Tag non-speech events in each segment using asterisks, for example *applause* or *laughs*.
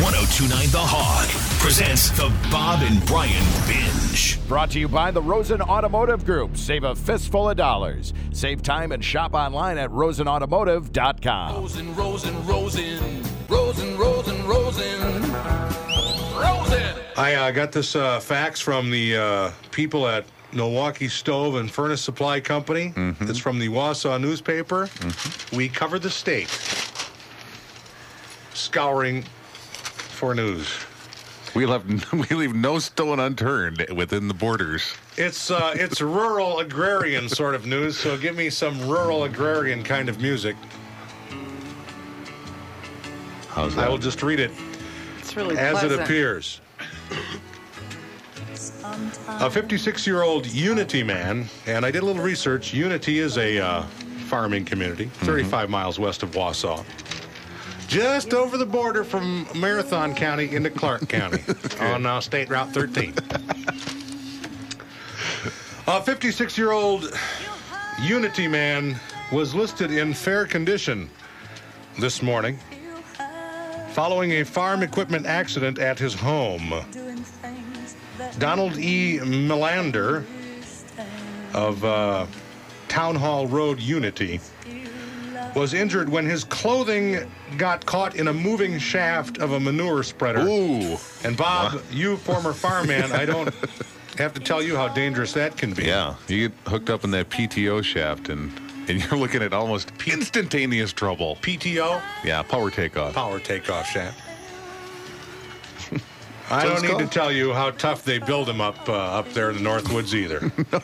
1029 The Hog presents the Bob and Brian Binge. Brought to you by the Rosen Automotive Group. Save a fistful of dollars. Save time and shop online at rosenautomotive.com. Rosen, Rosen, Rosen, Rosen, Rosen, Rosen, Rosen. I uh, got this uh, fax from the uh, people at Milwaukee Stove and Furnace Supply Company. It's from the Wausau newspaper. We covered the state, scouring for news. We left we leave no stone unturned within the borders. It's uh, it's rural agrarian sort of news. So give me some rural agrarian kind of music. How's that? I will just read it It's really as it appears. A 56 year old Unity man, and I did a little research. Unity is a uh, farming community, 35 miles west of Wausau. Just over the border from Marathon County into Clark County *laughs* on uh, State Route 13. A 56 year old Unity man was listed in fair condition this morning following a farm equipment accident at his home. Donald E. Melander of uh, Town Hall Road, Unity, was injured when his clothing got caught in a moving shaft of a manure spreader. Ooh. And Bob, you former farmman, I don't *laughs* have to tell you how dangerous that can be. Yeah, you get hooked up in that PTO shaft and and you're looking at almost instantaneous trouble. PTO, Yeah, power takeoff. power takeoff shaft. *laughs* I don't need to tell you how tough they build them up uh, up there in the Northwoods either. *laughs* no.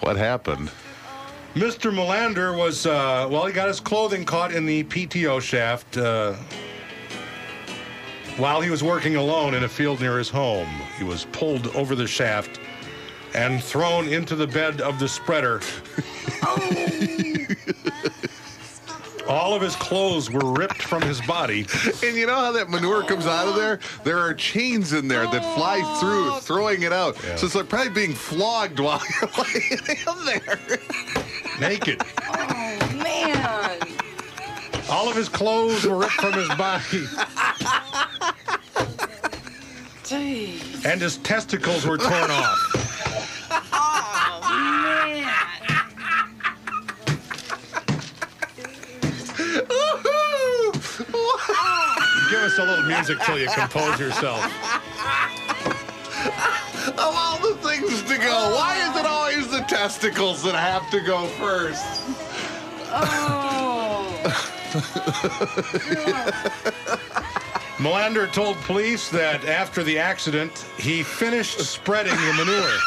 What happened? Mr. Melander was, uh, well, he got his clothing caught in the PTO shaft uh, while he was working alone in a field near his home. He was pulled over the shaft and thrown into the bed of the spreader. *laughs* All of his clothes were ripped from his body. And you know how that manure comes out of there? There are chains in there that fly through, throwing it out. So it's like probably being flogged while *laughs* you're laying in there. Naked. Oh, man. All of his clothes were ripped from his body, Jeez. and his testicles were torn off. Oh, man. Give us a little music till you compose yourself. Of all the things to go, why is it always the testicles that have to go first? Oh. Melander told police that after the accident, he finished spreading the manure.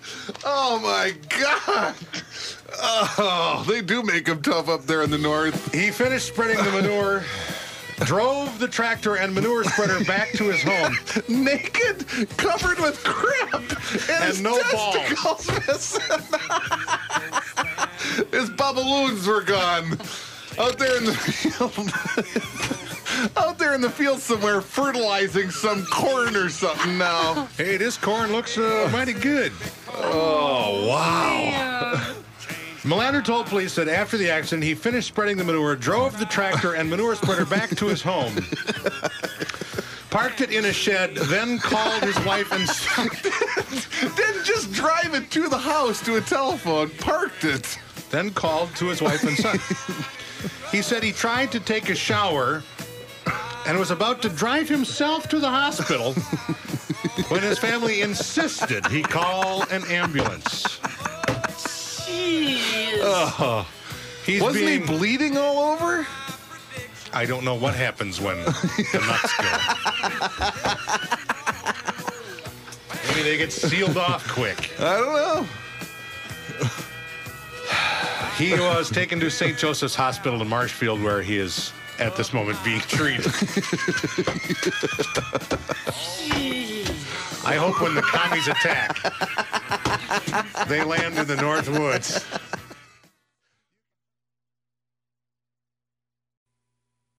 *laughs* *laughs* Oh my God! Oh, they do make them tough up there in the north. He finished spreading the manure, drove the tractor and manure spreader back to his home. *laughs* Naked, covered with crap, and, And *laughs* his no balls. testicles missing. his bubaloons were gone. Out there in the field. *laughs* Out there in the field somewhere, fertilizing some corn or something now. Hey, this corn looks uh, mighty good. Oh, wow. Man. Melander told police that after the accident, he finished spreading the manure, drove the tractor and manure spreader back to his home, parked it in a shed, then called his wife and son. *laughs* Didn't just drive it to the house to a telephone, parked it. then called to his wife and son. He said he tried to take a shower and was about to drive himself to the hospital when his family insisted he call an ambulance. Jeez. He's Wasn't being, he bleeding all over? I don't know what happens when *laughs* the nuts go. Maybe they get sealed off quick. I don't know. He was taken to St. Joseph's Hospital in Marshfield, where he is at this moment being treated. I hope when the commies attack, they land in the North Woods.